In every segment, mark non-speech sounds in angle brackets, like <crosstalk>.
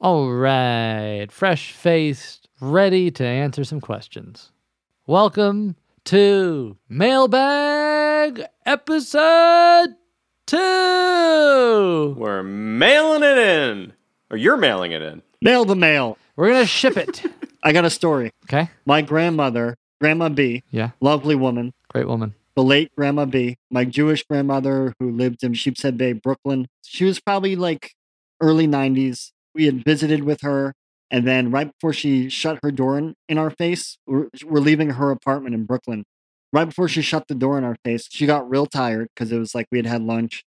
All right, fresh faced, ready to answer some questions. Welcome to Mailbag episode two. We're mailing it in. Or you're mailing it in. Mail the mail. We're gonna ship it. <laughs> I got a story. Okay. My grandmother, Grandma B, Yeah. lovely woman, Great woman. the late Grandma B, my Jewish grandmother who lived in Sheepshead Bay, Brooklyn. She was probably like early 90s. We had visited with her. And then right before she shut her door in, in our face, we're, we're leaving her apartment in Brooklyn. Right before she shut the door in our face, she got real tired because it was like we had had lunch.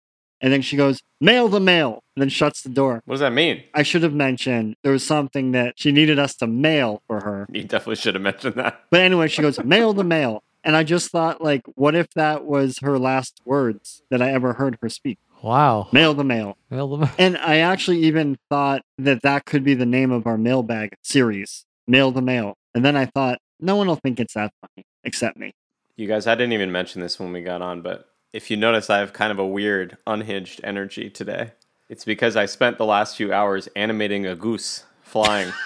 And then she goes, mail the mail, and then shuts the door. What does that mean? I should have mentioned there was something that she needed us to mail for her. You definitely should have mentioned that. But anyway, she goes, mail the mail. And I just thought, like, what if that was her last words that I ever heard her speak? Wow. Mail the mail. Mail them. <laughs> And I actually even thought that that could be the name of our mailbag series, Mail the Mail. And then I thought, no one will think it's that funny except me. You guys, I didn't even mention this when we got on, but if you notice, I have kind of a weird, unhinged energy today. It's because I spent the last few hours animating a goose flying. <laughs>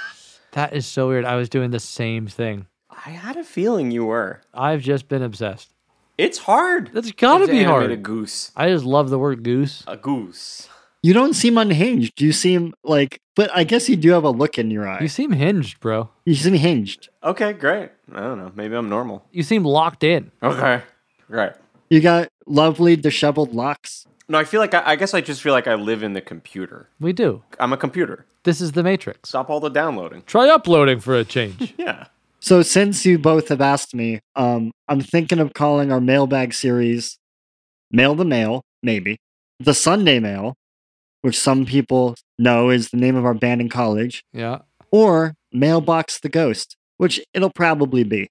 That is so weird. I was doing the same thing. I had a feeling you were. I've just been obsessed. It's hard. That's gotta to be animate hard. A goose. I just love the word goose. A goose. You don't seem unhinged. You seem like, but I guess you do have a look in your eye. You seem hinged, bro. You seem hinged. Okay, great. I don't know. Maybe I'm normal. You seem locked in. Okay. Right. You got lovely disheveled locks. No, I feel like I, I guess I just feel like I live in the computer. We do. I'm a computer. This is the Matrix. Stop all the downloading. Try uploading for a change. <laughs> Yeah. So since you both have asked me, um, I'm thinking of calling our mailbag series Mail the Mail, maybe. The Sunday Mail, which some people know is the name of our band in college, yeah. or Mailbox the Ghost, which it'll probably be.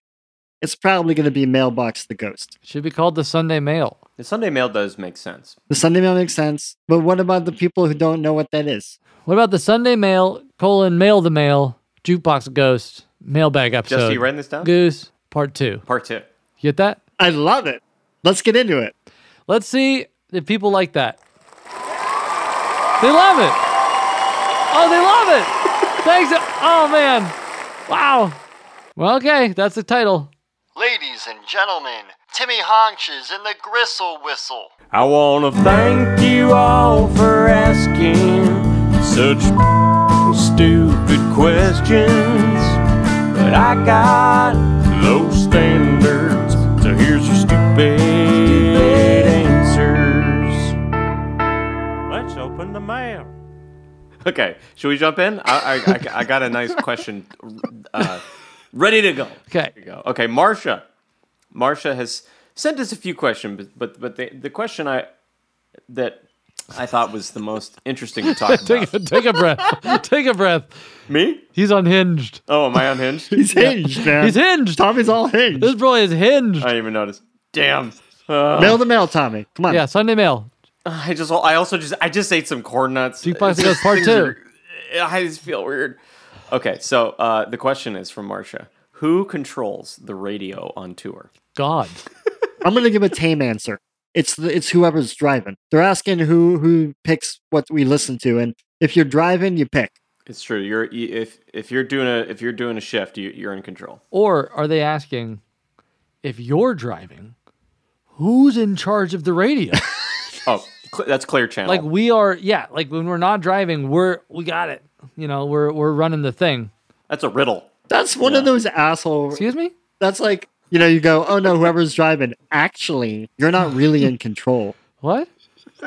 It's probably going to be Mailbox the Ghost. Should be called the Sunday Mail. The Sunday mail does make sense. The Sunday Mail makes sense, but what about the people who don't know what that is? What about the Sunday Mail, colon, mail the mail, jukebox ghost, mailbag episode? Jesse, you writing this down? Goose, part two. Part two. You get that? I love it. Let's get into it. Let's see if people like that. They love it. Oh, they love it. Thanks. Oh, man. Wow. Well, okay. That's the title. Ladies and gentlemen, Timmy Haunches in the Gristle Whistle. I wanna thank you all for asking such stupid questions. But I got low standards, so here's your stupid answers. Let's open the mail. Okay, should we jump in? I, I, I, I got a nice question uh, ready to go. Okay. You go. Okay, Marsha. Marsha has sent us a few questions, but but the the question I that I thought was the most interesting to talk <laughs> Take about. a, take a breath. <laughs> take a breath. Me? He's unhinged. Oh, am I unhinged? <laughs> He's hinged, man. He's hinged. Tommy's all hinged. This boy is hinged. I didn't even notice. Damn. Uh, mail the mail, Tommy. Come on. Yeah, Sunday Mail. I just I also just I just ate some corn nuts. Jukebox It's Goes just part two. are- I just feel weird. Okay, so uh, the question is from Marcia: Who controls the radio on tour? God. I'm gonna give a tame answer. It's the, it's whoever's driving. They're asking who who picks what we listen to, and if you're driving, you pick. It's true. You're if if you're doing a if you're doing a shift, you, you're in control. Or are they asking if you're driving, who's in charge of the radio? <laughs> Oh, cl- that's clear channel. like we are, yeah. Like when we're not driving, we're we got it. You know, we're we're running the thing. that's a riddle. That's one of those assholes. Excuse me. That's like you know, you go, oh no, whoever's driving. Actually, you're not really in control. What? <laughs>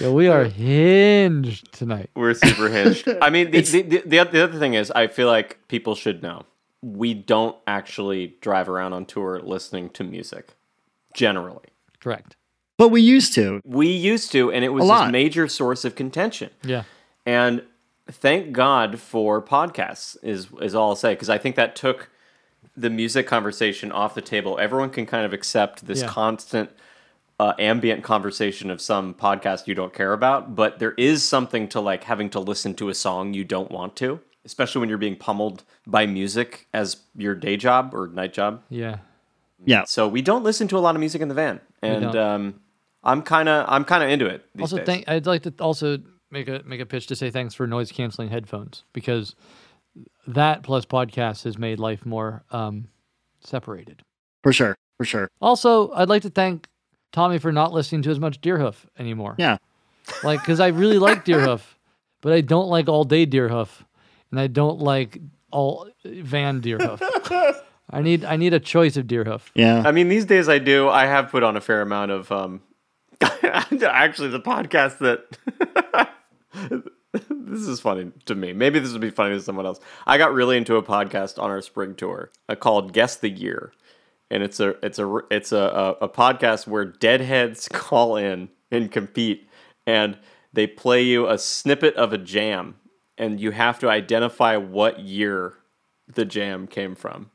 yeah, we are hinged tonight. We're super hinged. I mean, the, the, the, the other thing is, I feel like people should know we don't actually drive around on tour listening to music. Generally, Correct. But we used to. we used to, and it was A this major source of contention. Yeah. And thank God for podcasts is is all I'll say because I think that took the music conversation off the table. Everyone can kind of accept this Yeah. constant uh, ambient conversation of some podcast you don't care about, but there is something to like having to listen to a song you don't want to, especially when you're being pummeled by music as your day job or night job. Yeah. Yeah. So we don't listen to a lot of music in the van, and um, I'm kind of I'm kind of into it. These Also, days. thank. I'd like to also make a make a pitch to say thanks for noise canceling headphones because that plus podcasts has made life more um, separated. For sure. For sure. Also, I'd like to thank Tommy for not listening to as much Deerhoof anymore. Yeah. Like, because I really like <laughs> Deerhoof, but I don't like all day Deerhoof, and I don't like all Van Deerhoof. I need I need a choice of Deerhoof. Yeah. I mean, these days I do. I have put on a fair amount of. um <laughs> Actually, the podcast that. <laughs> <laughs> this is funny to me. Maybe this would be funny to someone else. I got really into a podcast on our spring tour uh, called Guess the Year, and it's a it's a it's a, a, a podcast where deadheads <laughs> call in and compete, and they play you a snippet of a jam, and you have to identify what year the jam came from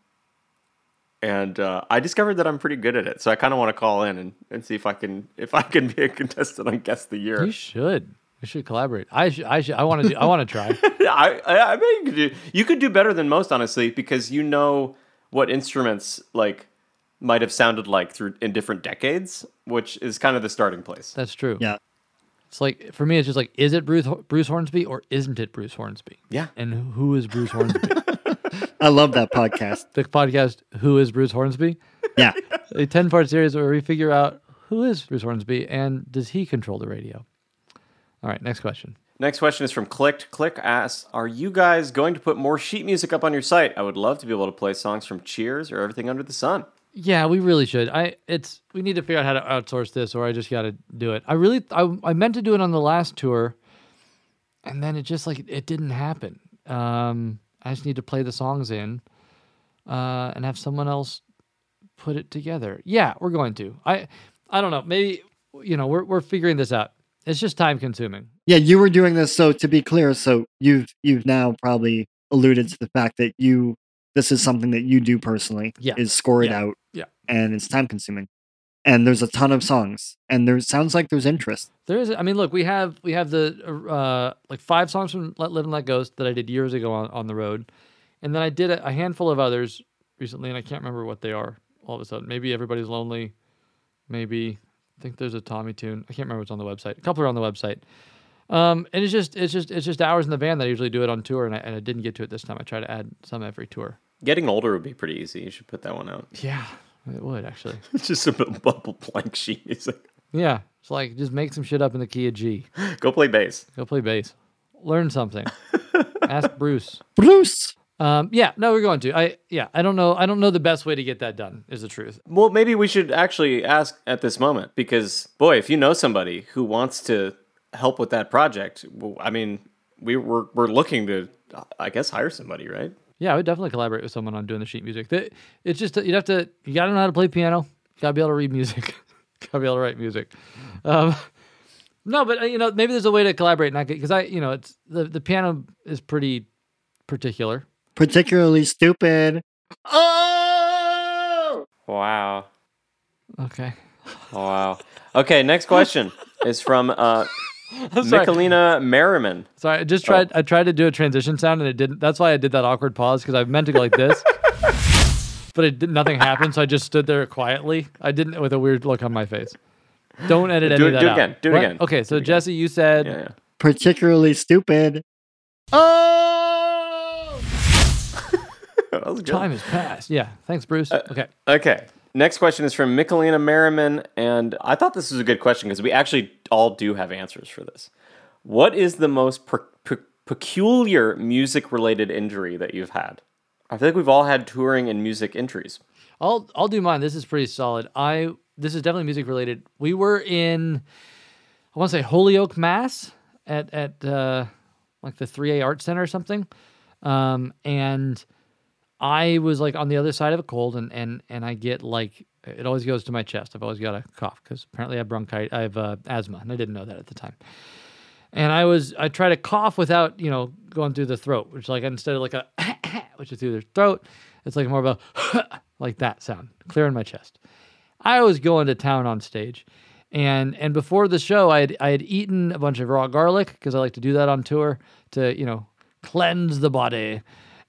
and uh, I discovered that I'm pretty good at it. So I kind of want to call in and, and see if I can if I can be a contestant on Guess the Year. You should. We should collaborate. I should. I should. I want to do. I want to try. I, <laughs> I I bet you could do you could do better than most honestly because you know what instruments like might have sounded like through in different decades, which is kind of the starting place. That's true. Yeah. It's like for me, it's just like, is it Bruce Bruce Hornsby or isn't it Bruce Hornsby? Yeah. And who is Bruce Hornsby? <laughs> I love that podcast. the podcast Who is Bruce Hornsby? Yeah. A ten part series where we figure out who is Bruce Hornsby and does he control the radio? All right, next question. Next question is from Clicked. Click asks, "Are you guys going to put more sheet music up on your site? I would love to be able to play songs from Cheers or Everything Under the Sun." Yeah, we really should. I it's we need to figure out how to outsource this, or I just got to do it. I really I I meant to do it on the last tour, and then it just like it didn't happen. Um, I just need to play the songs in, uh, and have someone else put it together. Yeah, we're going to. I I don't know. Maybe you know we're we're figuring this out. It's just time consuming. Yeah, you were doing this. So to be clear, so you've you've now probably alluded to the fact that you this is something that you do personally. Yeah. Is score it Yeah. out. Yeah. And it's time consuming. And there's a ton of songs. And there sounds like there's interest. There is. I mean, look, we have we have the uh, like five songs from Let Live and Let Ghost that I did years ago on, on the road, and then I did a, a handful of others recently, and I can't remember what they are. All of a sudden, maybe Everybody's Lonely, maybe I think there's a Tommy tune. I can't remember what's on the website. A couple are on the website. Um, and it's just it's just it's just hours in the van that I usually do it on tour, and I, and I didn't get to it this time. I try to add some every tour. Getting older would be pretty easy. You should put that one out. Yeah, it would actually. <laughs> It's just a bubble blank sheet music. Yeah, it's like just make some shit up in the key of G. Go play bass. Go play bass. Learn something. <laughs> Ask Bruce. Bruce. Um, yeah, no, we're going to. I yeah, I don't know. I don't know the best way to get that done. Is the truth. Well, maybe we should actually ask at this moment because, boy, if you know somebody who wants to help with that project, well, I mean, we, we're we're looking to, I guess, hire somebody, right? Yeah, I would definitely collaborate with someone on doing the sheet music. It's just you'd have to. You got to know how to play piano. You got to be able to read music. <laughs> got to be able to write music. Um, no, but uh, you know, maybe there's a way to collaborate. Not because I, you know, it's the the piano is pretty particular. Particularly stupid. Oh! Wow. Okay. Wow. Okay, next question is from uh, <laughs> I'm sorry. Michelina Merriman. Sorry, I just tried. I tried to do a transition sound and it didn't. That's why I did that awkward pause because I meant to go like this, <laughs> but it did, nothing happened. So I just stood there quietly. I didn't with a weird look on my face. Don't edit any Do of it- that do it out. again, do it What? again, Okay, so Jesse, you said. Yeah, yeah. Particularly stupid. Oh, That was good. time has passed. Yeah, thanks, Bruce. okay, Okay. Next question is from Michelina Merriman, and I thought this was a good question because we actually all do have answers for this. What is the most per- pe- peculiar music-related injury that you've had? I feel like we've all had touring and music injuries. I'll I'll do mine. This is pretty solid. I this is definitely music related. We were in I want to say Holyoke, Mass, at at uh, like the 3A Art Center or something, um, and I was like on the other side of a cold, and and and I get like it always goes to my chest. I've always got a cough because apparently I have bronchitis. I have uh, asthma, and I didn't know that at the time. And I was I try to cough without you know going through the throat, which like instead of like a <coughs> which is through the throat, it's like more of a <coughs> like that sound, clearing my chest. I was going to town on stage, and and before the show, I had I had eaten a bunch of raw garlic because I like to do that on tour to you know cleanse the body,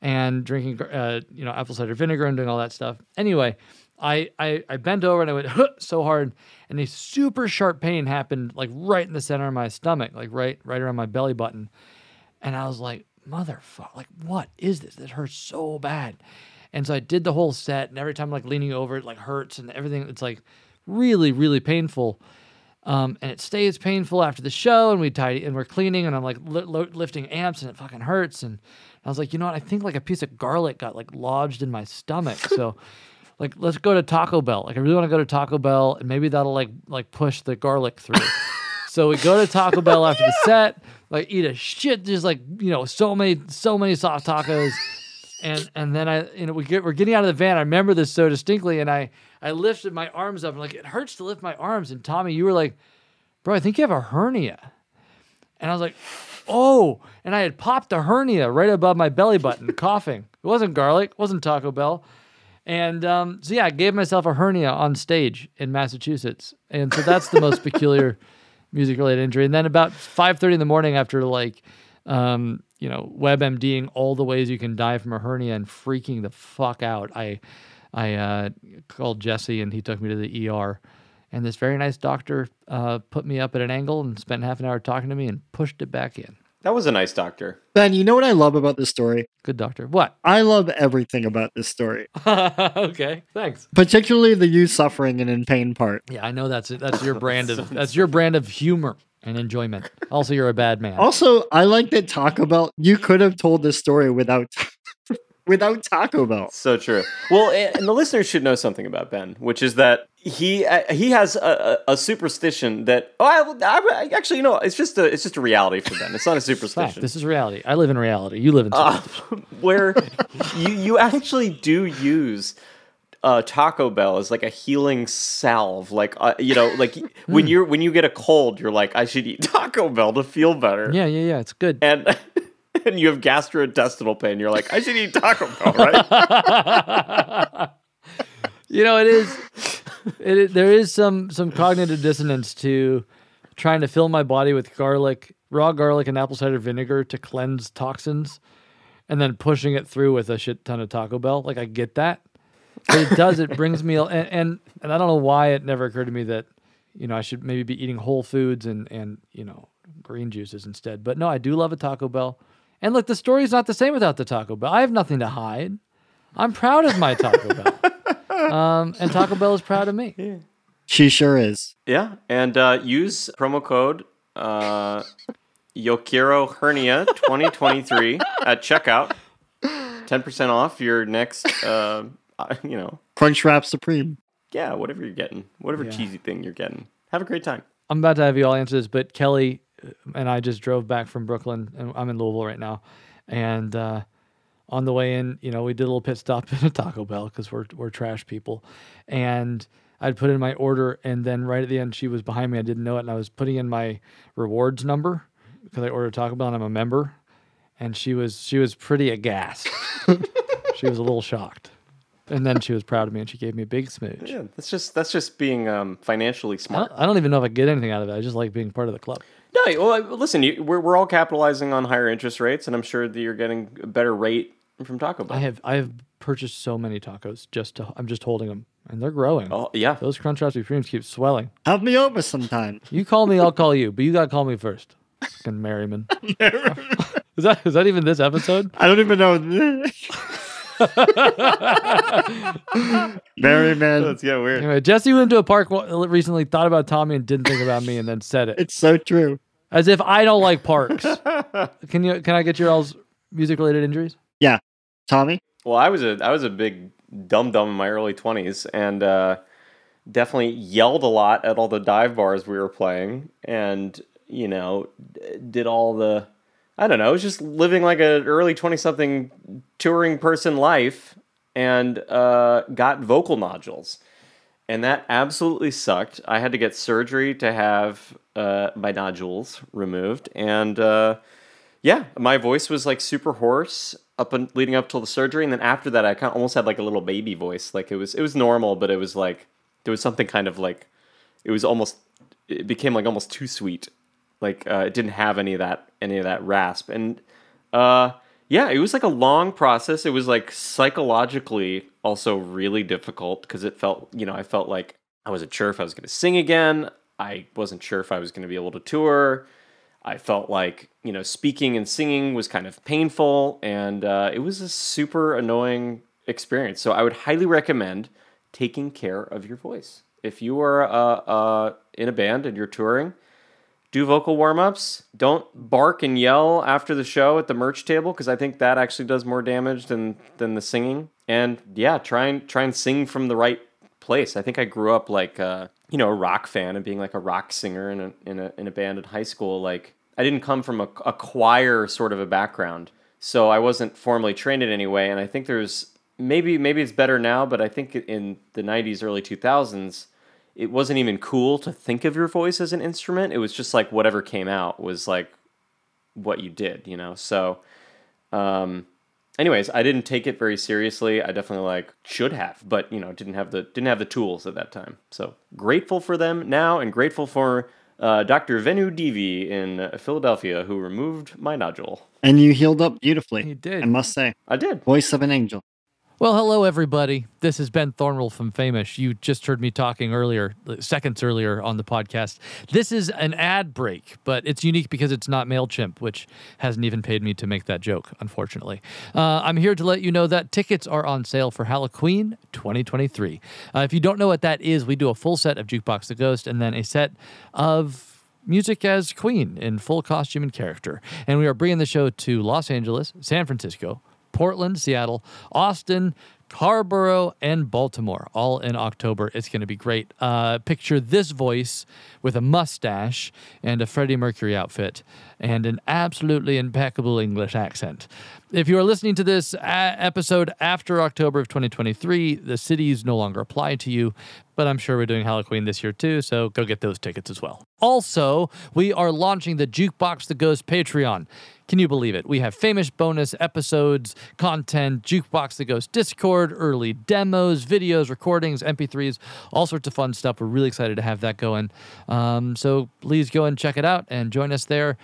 and drinking uh, you know apple cider vinegar and doing all that stuff. Anyway, I, I I bent over and I went "Huh," <laughs> so hard, and a super sharp pain happened like right in the center of my stomach, like right right around my belly button, and I was like, motherfucker, like what is this? This hurts so bad, and so I did the whole set, and every time like leaning over, it like hurts and everything. It's like really really painful. Um, and it stays painful after the show, and we tidy and we're cleaning, and I'm like li- li- lifting amps, and it fucking hurts. And I was like, you know what? I think like a piece of garlic got like lodged in my stomach. So, <laughs> like, let's go to Taco Bell. Like, I really want to go to Taco Bell, and maybe that'll like like push the garlic through. <laughs> so we go to Taco Bell after the set, like eat a shit, just like you know, so many so many soft tacos. And and then I you know we get we're getting out of the van. I remember this so distinctly, and I I lifted my arms up and I'm like it hurts to lift my arms. And Tommy, you were like, bro, I think you have a hernia. And I was like, oh. And I had popped a hernia right above my belly button, <laughs> coughing. It wasn't garlic, it wasn't Taco Bell. And um, so, yeah, I gave myself a hernia on stage in Massachusetts. And so that's the most peculiar <laughs> music related injury. And then about 5.30 in the morning after like, um, you know, WebMDing all the ways you can die from a hernia and freaking the fuck out, I, I uh, called Jesse and he took me to the ER. And this very nice doctor uh, put me up at an angle and spent half an hour talking to me and pushed it back in. That was a nice doctor. Ben, you know what I love about this story? Good doctor. What? I love everything about this story, <laughs> okay, thanks. particularly the you suffering and in pain part. Yeah, I know that's it. That's your <laughs> brand of that's your brand of humor and enjoyment. Also, you're a bad man. Also, I like that talk about You could have told this story without without Taco Bell. So true. Well, and and the listeners should know something about Ben, which is that he uh, he has a, a, a superstition that oh, I, I, I- actually you know it's just a it's just a reality for Ben. It's not a Fact, superstition. this is reality. I live in reality. You live in. Uh, <laughs> where you you actually do use uh, Taco Bell as like a healing salve. Like uh, you know, like <laughs> when you're when you get a cold, you're like, I should eat Taco Bell to feel better. yeah, yeah, yeah. It's good. And <laughs> <laughs> and you have gastrointestinal pain. You're like, I should eat Taco Bell, right? <laughs> You know, it is. There is some some cognitive dissonance to trying to fill my body with garlic, raw garlic, and apple cider vinegar to cleanse toxins, and then pushing it through with a shit ton of Taco Bell. Like I get that, but it does. It brings me and and, and I don't know why it never occurred to me that you know I should maybe be eating whole foods and and you know green juices instead. But no, I do love a Taco Bell. And look, the story's not the same without the Taco Bell. I have nothing to hide. I'm proud of my Taco Bell. <laughs> Um, and Taco Bell is proud of me. She sure is. yeah, and uh, use promo code uh, Yokiro Hernia 2023 <laughs> at checkout. 10% off your next, uh, uh, you know, Crunchwrap Supreme. yeah, whatever you're getting, whatever Yeah. cheesy thing you're getting. Have a great time. I'm about to have you all answer this, but Kelly and I just drove back from Brooklyn, and I'm in Louisville right now. And uh, on the way in, you know, we did a little pit stop <laughs> at a Taco Bell because we're we're trash people. And I'd put in my order, and then right at the end, she was behind me. I didn't know it, and I was putting in my rewards number because I ordered Taco Bell and I'm a member. And she was she was pretty aghast. <laughs> she was a little shocked. And then she was proud of me, and she gave me a big smooch. Yeah, that's just that's just being um, financially I smart. don't, I don't even know if I get anything out of it. I just like being part of the club. No, well, listen, you, we're we're all capitalizing on higher interest rates, and I'm sure that you're getting a better rate from Taco Bell. I have I have purchased so many tacos just to I'm just holding them and they're growing. oh yeah, Those Crunchwrap Supremes keep swelling. Have me over sometime. <laughs> You call me, I'll call you, but you gotta call me first. Fucking Merriman. <laughs> <laughs> is that is that even this episode? I don't even know. Merriman. Let's get weird. Anyway, Jesse went to a park recently, thought about Tommy and didn't think about me, and then said it It's so true. As if I don't like parks. <laughs> Can you? Can I get your all's music related injuries? Yeah, Tommy? Well, I was a I was a big dum dum in my early twenties, and uh, definitely yelled a lot at all the dive bars we were playing, and you know, did all the I don't know, I was just living like an early twenty something touring person life, and uh, got vocal nodules, and that absolutely sucked. I had to get surgery to have uh, my nodules removed, and. Uh, yeah, my voice was like super hoarse up and leading up till the surgery, and then after that, I kind of almost had like a little baby voice. Like it was it was normal, but it was like there was something kind of like it was almost it became like almost too sweet. Like uh, it didn't have any of that any of that rasp, and uh, Yeah, it was like a long process. It was like psychologically also really difficult because it felt, you know, I felt like I wasn't sure if I was going to sing again. I wasn't sure if I was going to be able to tour. I felt like, you know, speaking and singing was kind of painful and uh, it was a super annoying experience. So I would highly recommend taking care of your voice. If you are uh, uh, in a band and you're touring, do vocal warm ups. Don't bark and yell after the show at the merch table because I think that actually does more damage than than the singing. And yeah, try and try and sing from the right place. I think I grew up like uh, you know a rock fan and being like a rock singer in a in a in a band in high school. Like I didn't come from a, a choir sort of a background, so I wasn't formally trained in any way. And I think there's maybe maybe it's better now, but I think in the '90s, early 2000s it wasn't even cool to think of your voice as an instrument. It was just like whatever came out was like what you did, you know. So, um, anyways, I didn't take it very seriously. I definitely like should have, but you know, didn't have the didn't have the tools at that time. So grateful for them now, and grateful for uh, Dr. Venu Devi in Philadelphia who removed my nodule. And you healed up beautifully. He did. I must say, I did. voice of an angel. Well, hello, everybody. This is Ben Thornewill from Fameish. You just heard me talking earlier, seconds earlier on the podcast. This is an ad break, but it's unique because it's not MailChimp, which hasn't even paid me to make that joke, unfortunately. Uh, I'm here to let you know that tickets are on sale for Halloween 2023. Uh, if you don't know what that is, we do a full set of Jukebox the Ghost and then a set of music as Queen in full costume and character. And we are bringing the show to Los Angeles, San Francisco, Portland, Seattle, Austin, Carrboro, and Baltimore, all in October. It's going to be great. Uh, picture this voice with a mustache and a Freddie Mercury outfit and an absolutely impeccable English accent. If you are listening to this a- episode after October of 2023, the cities no longer apply to you, but I'm sure we're doing Halloween this year too, so go get those tickets as well. Also, we are launching the Jukebox the Ghost Patreon. Can you believe it? We have Fameish bonus episodes, content, Jukebox the Ghost Discord, early demos, videos, recordings, MP3s, all sorts of fun stuff. We're really excited to have that going. Um, so please go and check it out and join us there.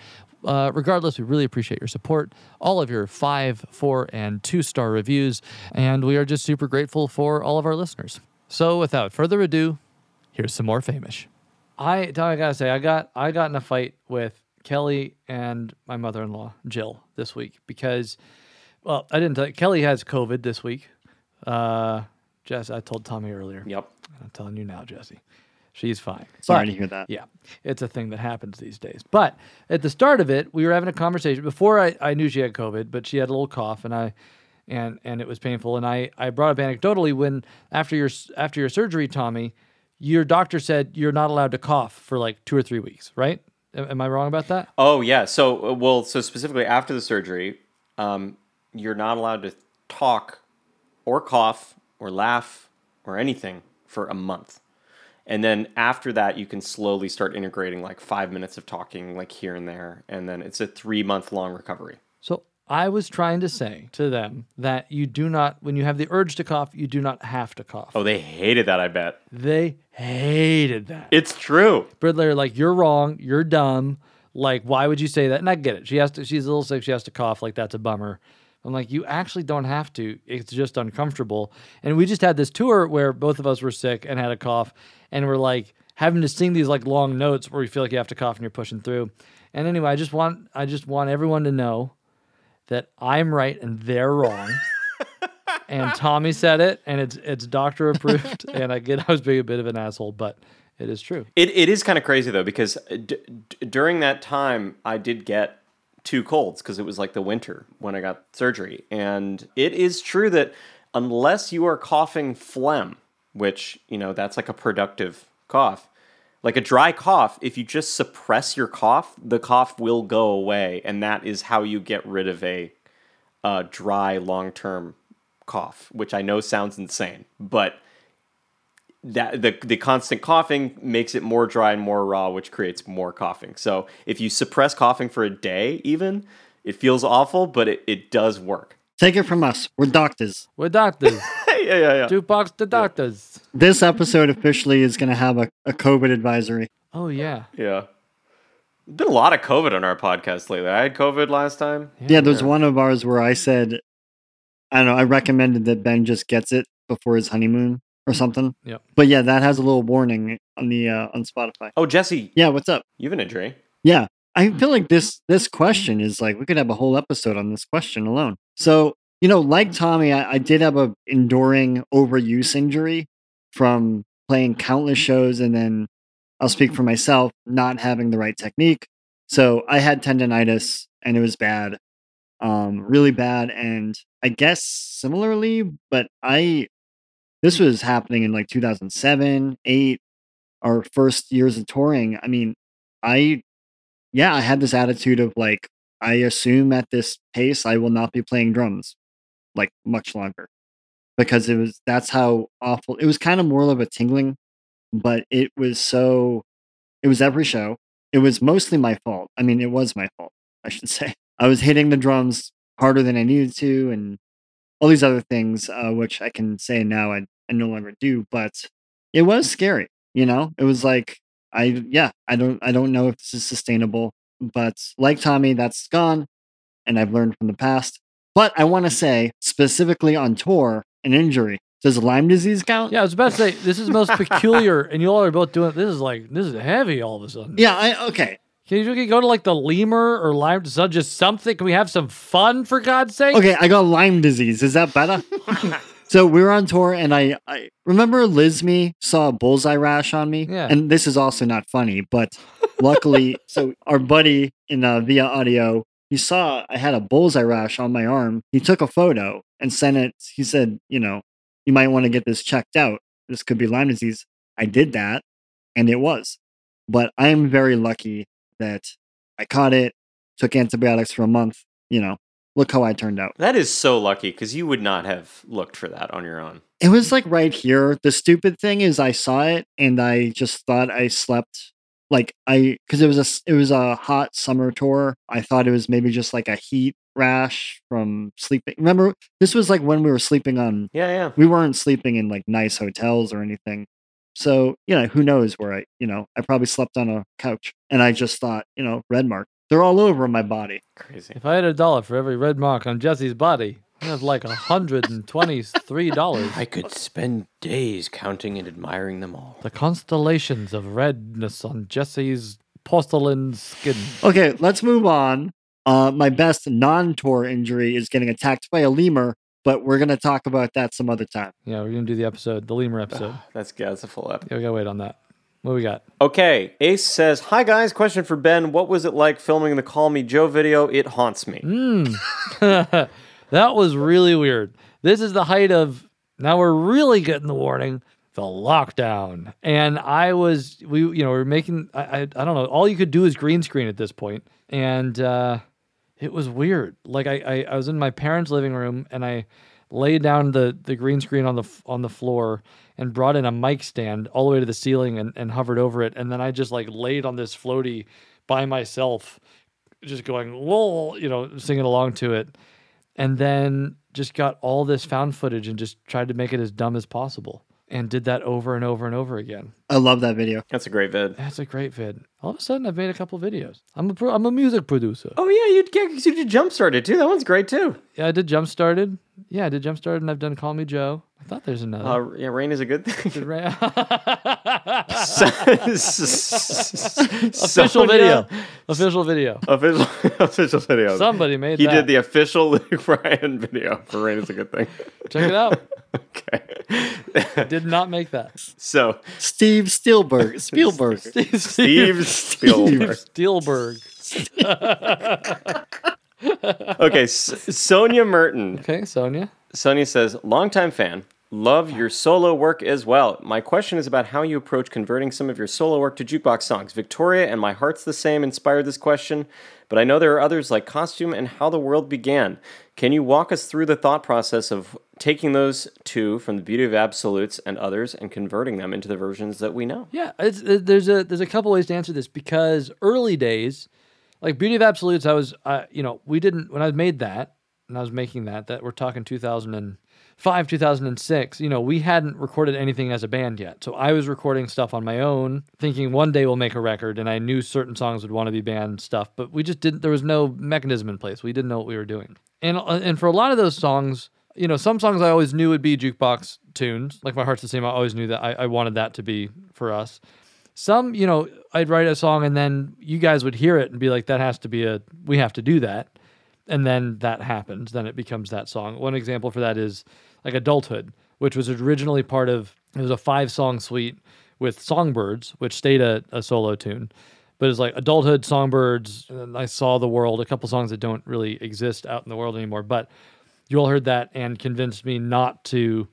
Uh, regardless, we really appreciate your support, all of your five, four, and two star reviews, and we are just super grateful for all of our listeners. So, without further ado, here's some more Fameish. I, I gotta say, I got I got in a fight with Kelly and my mother in law Jill this week because, well, I didn't tell you, Kelly has COVID this week. Uh, Jess, I told Tommy earlier. Yep. I'm telling you now, Jesse. She's fine. Sorry But- to hear that. yeah, it's a thing that happens these days. But at the start of it, we were having a conversation before I, I knew she had COVID, but she had a little cough and I and and it was painful. And I, I brought up anecdotally when after your after your surgery, Tommy, your doctor said you're not allowed to cough for like two or three weeks, right? Am, I wrong about that? Oh yeah. So uh, well, so specifically after the surgery, um, you're not allowed to talk, or cough, or laugh, or anything for a month, and then after that, you can slowly start integrating like five minutes of talking, like here and there, and then it's a three month long recovery. So I was trying to say to them that you do not, when you have the urge to cough, you do not have to cough. Oh, they hated that. I bet They hated that. it's true. Bridler, like you're wrong, you're dumb. Like, why would you say that? And I get it. She has to. She's a little sick. She has to cough. Like that's a bummer. I'm like, you actually don't have to. It's just uncomfortable. And we just had this tour where both of us were sick and had a cough, and we're like having to sing these like long notes where you feel like you have to cough and you're pushing through. And anyway, I just want I just want everyone to know that I'm right and they're wrong. <laughs> and Tommy said it, and it's it's doctor approved. <laughs> and I get I was being a bit of an asshole, but it is true. It, it is kind of crazy though because d- d- during that time I did get two colds because it was like the winter when I got surgery, and it is true that unless you are coughing phlegm, which you know that's like a productive cough, like a dry cough, if you just suppress your cough, the cough will go away, and that is how you get rid of a uh, dry long term cough, which I know sounds insane, but that the the constant coughing makes it more dry and more raw, which creates more coughing. So if you suppress coughing for a day, even it feels awful, but it, it does work. Take it from us. We're doctors. We're doctors. <laughs> yeah, yeah, yeah. Jukebox the doctors. This episode officially is going to have a, a COVID advisory. Oh yeah. Yeah. Been a lot of COVID on our podcast lately. I had COVID last time. Yeah, there's one of ours where I said, I don't know, I recommended that Ben just gets it before his honeymoon or something. Yep. But yeah, that has a little warning on the uh, on Spotify. Oh, Jesse, Yeah, what's up? you have an injury. Yeah, I feel like this this question is like we could have a whole episode on this question alone. So you know, like Tommy, I, I did have a enduring overuse injury from playing countless shows, and then I'll speak for myself, not having the right technique. So I had tendonitis, and it was bad, um, really bad. And I guess similarly, but I this hmm. was happening in like 2007, eight, our first years of touring. I mean, I yeah, I had this attitude of like, I assume at this pace I will not be playing drums like much longer because it was that's how awful it was kind of more of a tingling, but it was so it was every show. It was mostly my fault. I mean, it was my fault, I should <laughs> say. I was hitting the drums harder than I needed to and all these other things, uh, which I can say now I, I no longer do, but it was scary, you know? It was like I yeah, I don't I don't know if this is sustainable, but like Tommy, that's gone, and I've learned from the past. But I want to say specifically on tour, an injury. Does Lyme disease count? Yeah, I was about to say this is most <laughs> peculiar, and you all are both doing. This is like this is heavy all of a sudden. Yeah, I okay. Can you go to like the lemur or Lyme? disease? just something. Can we have some fun for God's sake? Okay, I got Lyme disease. Is that better? <laughs> so we were on tour, and I, I remember Lizme saw a bullseye rash on me. Yeah. And this is also not funny, but luckily, <laughs> so our buddy in uh, via audio, he saw I had a bullseye rash on my arm. He took a photo and sent it. He said, you know, you might want to get this checked out. This could be Lyme disease. I did that, and it was. But I am very lucky that I caught it, took antibiotics for a month. You know, look how I turned out. That is so lucky because you would not have looked for that on your own. It was like right here. The stupid thing is, I saw it and I just thought I slept like I because it was a it was a hot summer tour. I thought it was maybe just like a heat rash from sleeping. Remember, this was like when we were sleeping on. Yeah, yeah. We weren't sleeping in like nice hotels or anything. So you know, who knows where I you know I probably slept on a couch and I just thought you know red mark. They're all over my body. Crazy. If I had a dollar for every red mark on Jesse's body, I'd have like a hundred and twenty-three dollars. I could spend days counting and admiring them all. The constellations of redness on Jesse's porcelain skin. Okay, let's move on. Uh, my best non-tour injury is getting attacked by a lemur, but we're gonna talk about that some other time. Yeah, we're gonna do the episode, the lemur episode. <sighs> That's yeah, that's a full ep. Yeah, we gotta wait on that. What we got? Okay, Ace says, "Hi guys, question for Ben. What was it like filming the Call Me Joe video? It haunts me." <laughs> that was really weird. This is the height of now we're really getting the warning, the lockdown. And I was we you know, we are making I, I I don't know, all you could do is green screen at this point. And uh it was weird. Like I, I, I was in my parents' living room and I laid down the, the green screen on the on the floor and brought in a mic stand all the way to the ceiling and, and hovered over it. And then I just like laid on this floaty by myself, just going, whoa, you know, singing along to it. And then just got all this found footage and just tried to make it as dumb as possible. And did that over and over and over again. I love that video. That's a great vid. That's a great vid. All of a sudden, I've made a couple videos. I'm a pro- I'm a music producer. Oh yeah, you yeah, 'cause you did jump started too. That one's great too. Yeah, I did Jump Started. Yeah, I did Jump Started, and I've done Call Me Joe. I thought there's another. Uh, yeah, rain is a good thing. Ra- <laughs> <laughs> Official official video. Official video. <laughs> Official official video. Somebody made he that. did the official Luke Bryan video for Rain is a good thing. Check it out. okay. Did not make that. So Steve Spielberg. <laughs> Spielberg. Steve, Steve Spielberg. Spielberg. Okay, S- Sonia Merton. Okay, Sonia. Sonia says, longtime fan. Love your solo work as well. My question is about how you approach converting some of your solo work to jukebox songs. Victoria and My Heart's the Same inspired this question, but I know there are others like Costume and How the World Began. Can you walk us through the thought process of taking those two from the Beauty of Absolutes and others and converting them into the versions that we know? Yeah, it, there's a there's a couple ways to answer this because early days, like Beauty of Absolutes, I was, uh, you know, we didn't when I made that, and I was making that, that we're talking 2005, 2006, you know, we hadn't recorded anything as a band yet. So I was recording stuff on my own, thinking one day we'll make a record. And I knew certain songs would want to be band stuff, but we just didn't, there was no mechanism in place. We didn't know what we were doing. And, uh, and for a lot of those songs, you know, some songs I always knew would be jukebox tunes. Like My Heart's the Same, I always knew that I, I wanted that to be for us. Some, you know, I'd write a song and then you guys would hear it and be like, that has to be a, we have to do that. And then that happens. Then it becomes that song. One example for that is like Adulthood, which was originally part of, it was a five song suite with Songbirds, which stayed a, a solo tune. But it's like Adulthood, Songbirds, and I Saw the World, a couple songs that don't really exist out in the world anymore. But you all heard that and convinced me not to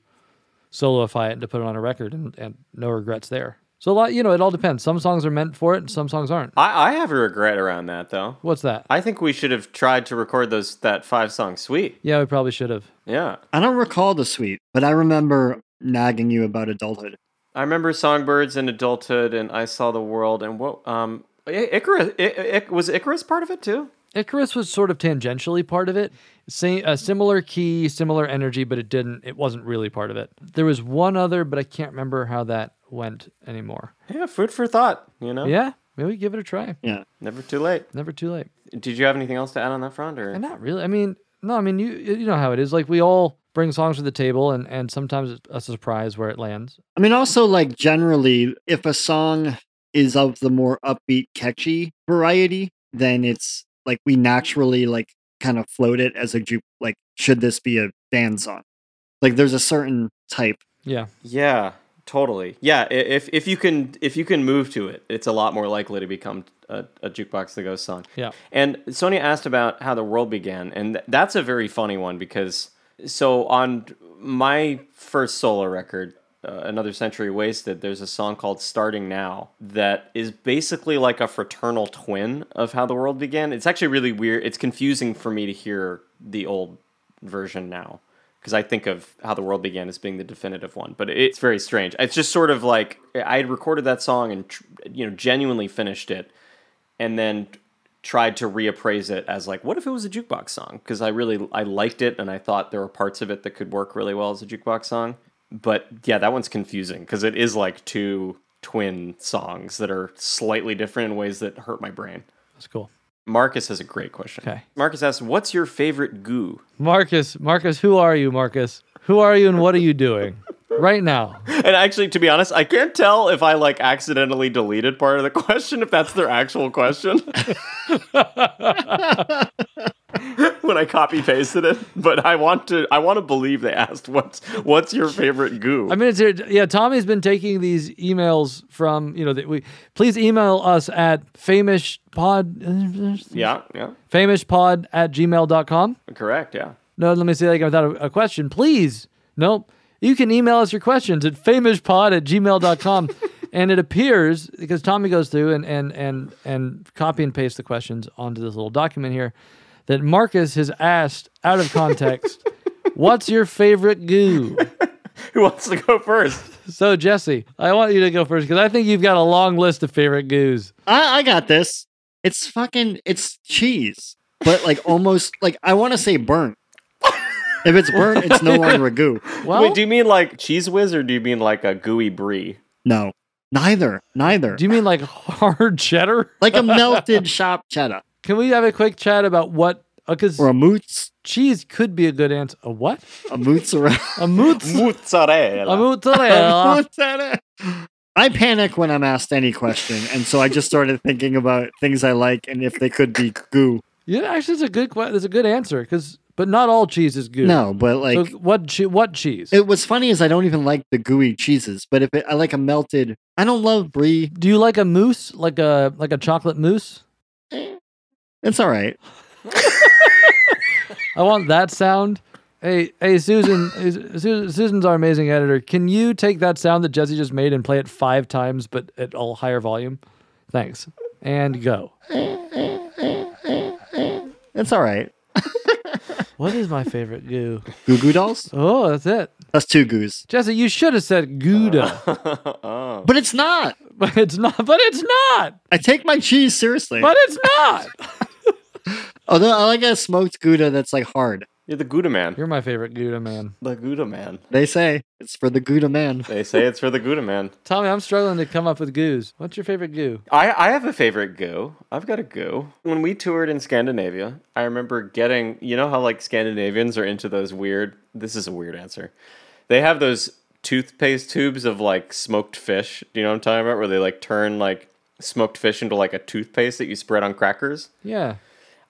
soloify it and to put it on a record, and, and no regrets there. So a lot, you know, it all depends. Some songs are meant for it, and some songs aren't. I, I have a regret around that though. What's that? I think we should have tried to record those that five song suite. Yeah, we probably should have. Yeah. I don't recall the suite, but I remember nagging you about adulthood. I remember Songbirds and Adulthood and I Saw the World and what um Icarus I, I, was Icarus part of it too? Icarus was sort of tangentially part of it. Same, a similar key, similar energy, but it didn't. It wasn't really part of it. There was one other, but I can't remember how that went anymore. Yeah, food for thought, you know? Yeah, maybe give it a try. Yeah. Never too late. Never too late. Did you have anything else to add on that front or uh, not really. I mean, no. I mean, you you know how it is. Like we all bring songs to the table, and and sometimes it's a surprise where it lands. I mean, also, like, generally, if a song is of the more upbeat, catchy variety, then it's like we naturally, like, kind of float it as a juke. Like, should this be a band song? Like, there's a certain type. Yeah. Yeah, totally. Yeah, if if you can if you can move to it, it's a lot more likely to become a, a jukebox the ghost song. Yeah. And Sonia asked about how the world began, and th- that's a very funny one because so on my first solo record, uh, Another Century Wasted, there's a song called Starting Now that is basically like a fraternal twin of how the world began. It's actually really weird. It's confusing for me to hear the old version now because I think of how the world began as being the definitive one, but it's very strange. It's just sort of like I had recorded that song and you know genuinely finished it, and then tried to reappraise it as like, what if it was a jukebox song? Because I really I liked it and I thought there were parts of it that could work really well as a jukebox song. But yeah, that one's confusing because it is like two twin songs that are slightly different in ways that hurt my brain. That's cool. Marcus has a great question. Okay. Marcus asks, "What's your favorite goo?" Marcus, Marcus, who are you, Marcus? Who are you, and what are you doing <laughs> right now? And actually, to be honest, I can't tell if I like accidentally deleted part of the <laughs> question if that's their actual question <laughs> when I copy pasted it. But I want to, I want to believe they asked what's what's your favorite goo. I mean, it's yeah. Tommy's been taking these emails from you know that we please email us at fameish pod yeah, yeah, fameishpod at gmail.com. correct. Yeah, No, let me say that again without a, a question. Please. Nope. You can email us your questions at fameishpod at gmail.com. <laughs> and it appears, because Tommy goes through and, and, and, and copy and paste the questions onto this little document here, that Marcus has asked out of context, <laughs> what's your favorite goo? <laughs> who wants to go first? So, Jesse, I want you to go first because I think you've got a long list of favorite goos. I, I got this. It's fucking, it's cheese, but like <laughs> almost, like, I want to say burnt. If it's burnt, it's no longer a goo. Well, Wait, do you mean like Cheez Whiz or do you mean like a gooey brie? No, neither, neither. do you mean like hard cheddar? like a melted shop cheddar Can we have a quick chat about what? Uh, because or a moots, cheese could be a good answer. A what? a <laughs> mozzarella. A moots? Mozzarella. A mozzarella. mozzarella. I panic when I'm asked any question, and so I just started thinking about things I like and if they could be goo. Yeah, actually, it's a good. que- It's a good answer because, but not all cheese is good. No, but like so what? Che- what cheese? it was funny is I don't even like the gooey cheeses, but if it, I like a melted, I don't love brie. Do you like a mousse, like a like a chocolate mousse? It's all right. <laughs> I want that sound. Hey, hey, Susan, Su- Su- Susan's our amazing editor. Can you take that sound that Jesse just made and play it five times, but at a higher volume? Thanks. And go. It's all right. <laughs> What is my favorite goo? Goo goo dolls. Oh, that's it. That's two goos, Jesse, you should have said Gouda, <laughs> oh. but it's not. but it's not. But it's not. I take my cheese seriously. But it's not. Although I like a smoked gouda that's like hard. You're the Gouda man. You're my favorite Gouda man. the Gouda man. They say it's for the Gouda man. They say it's for the Gouda man. <laughs> Tommy, I'm struggling to come up with goos. What's your favorite goo? I, I have a favorite goo. I've got a goo. When we toured in Scandinavia, I remember getting, you know how like Scandinavians are into those weird, this is a weird answer. They have those toothpaste tubes of like smoked fish. Do you know what I'm talking about? Where they like turn like smoked fish into like a toothpaste that you spread on crackers. Yeah.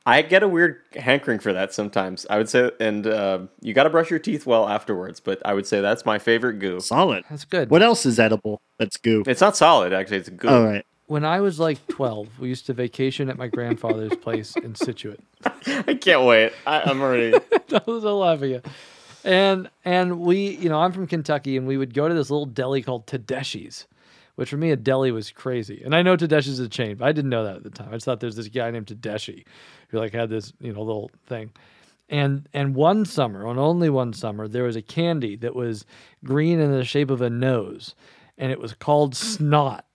I get a weird hankering for that sometimes. I would say, and uh, you got to brush your teeth well afterwards. But I would say that's my favorite goo. Solid. That's good. What else is edible? That's goo. It's not solid, actually. It's goo. All right. When I was like 12, we used to vacation at my grandfather's place in Scituate. <laughs> I can't wait. I, I'm already. <laughs> I was so laughing at. And and we, you know, I'm from Kentucky, and we would go to this little deli called Tedeschi's, which for me a deli was crazy. And I know Tedeschi's is a chain, but I didn't know that at the time. I just thought there's this guy named Tedeschi who like had this, you know, little thing. And and one summer, on only one summer, there was a candy that was green in the shape of a nose, and it was called snot.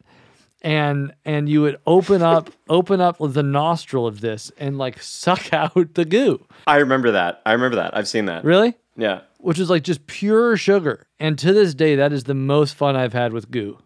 And and you would open up <laughs> open up the nostril of this and like suck <laughs> out the goo. I remember that. I remember that. I've seen that. Really? Yeah. which is like just pure sugar. And to this day, that is the most fun I've had with goo.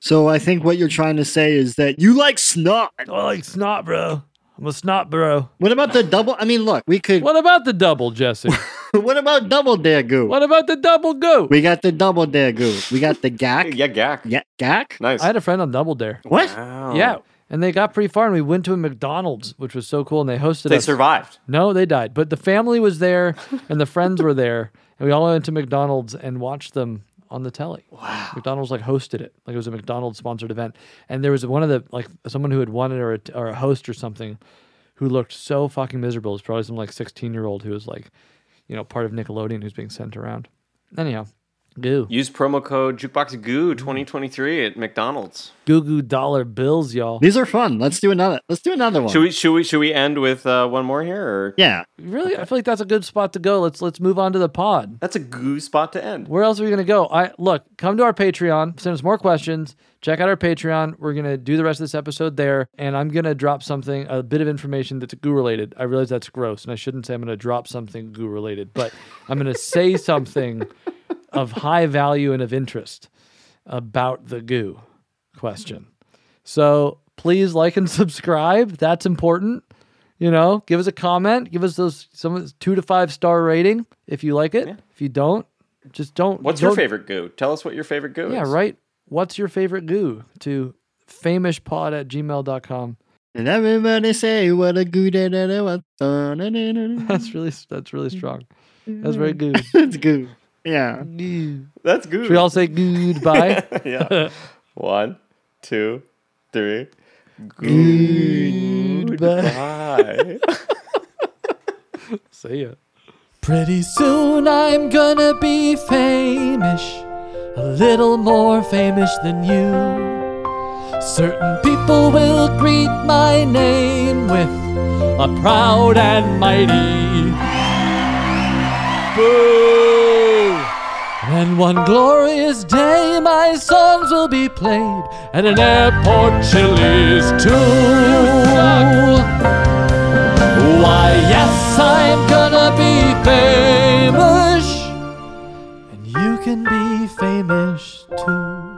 So I think what you're trying to say is that you like snot. I like snot, bro. I'm a snot, bro. What about the double? I mean, look, we could. What about the double, Jesse? <laughs> What about double dare goo? what about the double goo? We got the double dare goo. We got the Gak. Yeah, Gak. Yeah, Gak. Nice. I had a friend on Double Dare. What? Wow. Yeah. And they got pretty far, and we went to a McDonald's, which was so cool. And they hosted They us. survived. No, they died. But the family was there, and the friends were there, and we all went to McDonald's and watched them on the telly. Wow. McDonald's like hosted it, like it was a McDonald's sponsored event, and there was one of the like someone who had won it or a, or a host or something, who looked so fucking miserable. It was probably some like sixteen year old who was like, you know, part of Nickelodeon who's being sent around. Anyhow, goo Use promo code JukeboxGoo 2023 at McDonald's. goo goo dollar bills, y'all. These are fun. Let's do another. Let's do another one. Should we should we should we end with uh, one more here or Yeah. Really, I feel like that's a good spot to go. Let's let's move on to the pod. That's a goo spot to end. Where else are we gonna go? I look, come to our Patreon, send us more questions, check out our Patreon. We're gonna do the rest of this episode there, and I'm gonna drop something, a bit of information that's goo related. I realize that's gross, and I shouldn't say I'm gonna drop something goo related, but I'm gonna say <laughs> something of high value and of interest about the goo question. So please like and subscribe. That's important. You know, give us a comment. Give us those some two to five star rating if you like it. If you don't, just don't. What's your don't- favorite goo? Tell us what your favorite goo Yeah, is. Yeah, right. What's your favorite goo? To fameishpod at gmail.com. And everybody say what a good day that it was. That's really that's really strong. That's very mm. good. It's <laughs> good. Yeah. Goo. That's goo. Should we all say goodbye? <laughs> yeah. One, two, three. Goodbye. Goodbye. <laughs> See ya. Pretty soon I'm gonna be famous, a little more famous than you. Certain people will greet my name with a proud and mighty boo. And one glorious day, my songs will be played at an airport Chili's too. Why, yes, I'm gonna be famous, you can be famous too.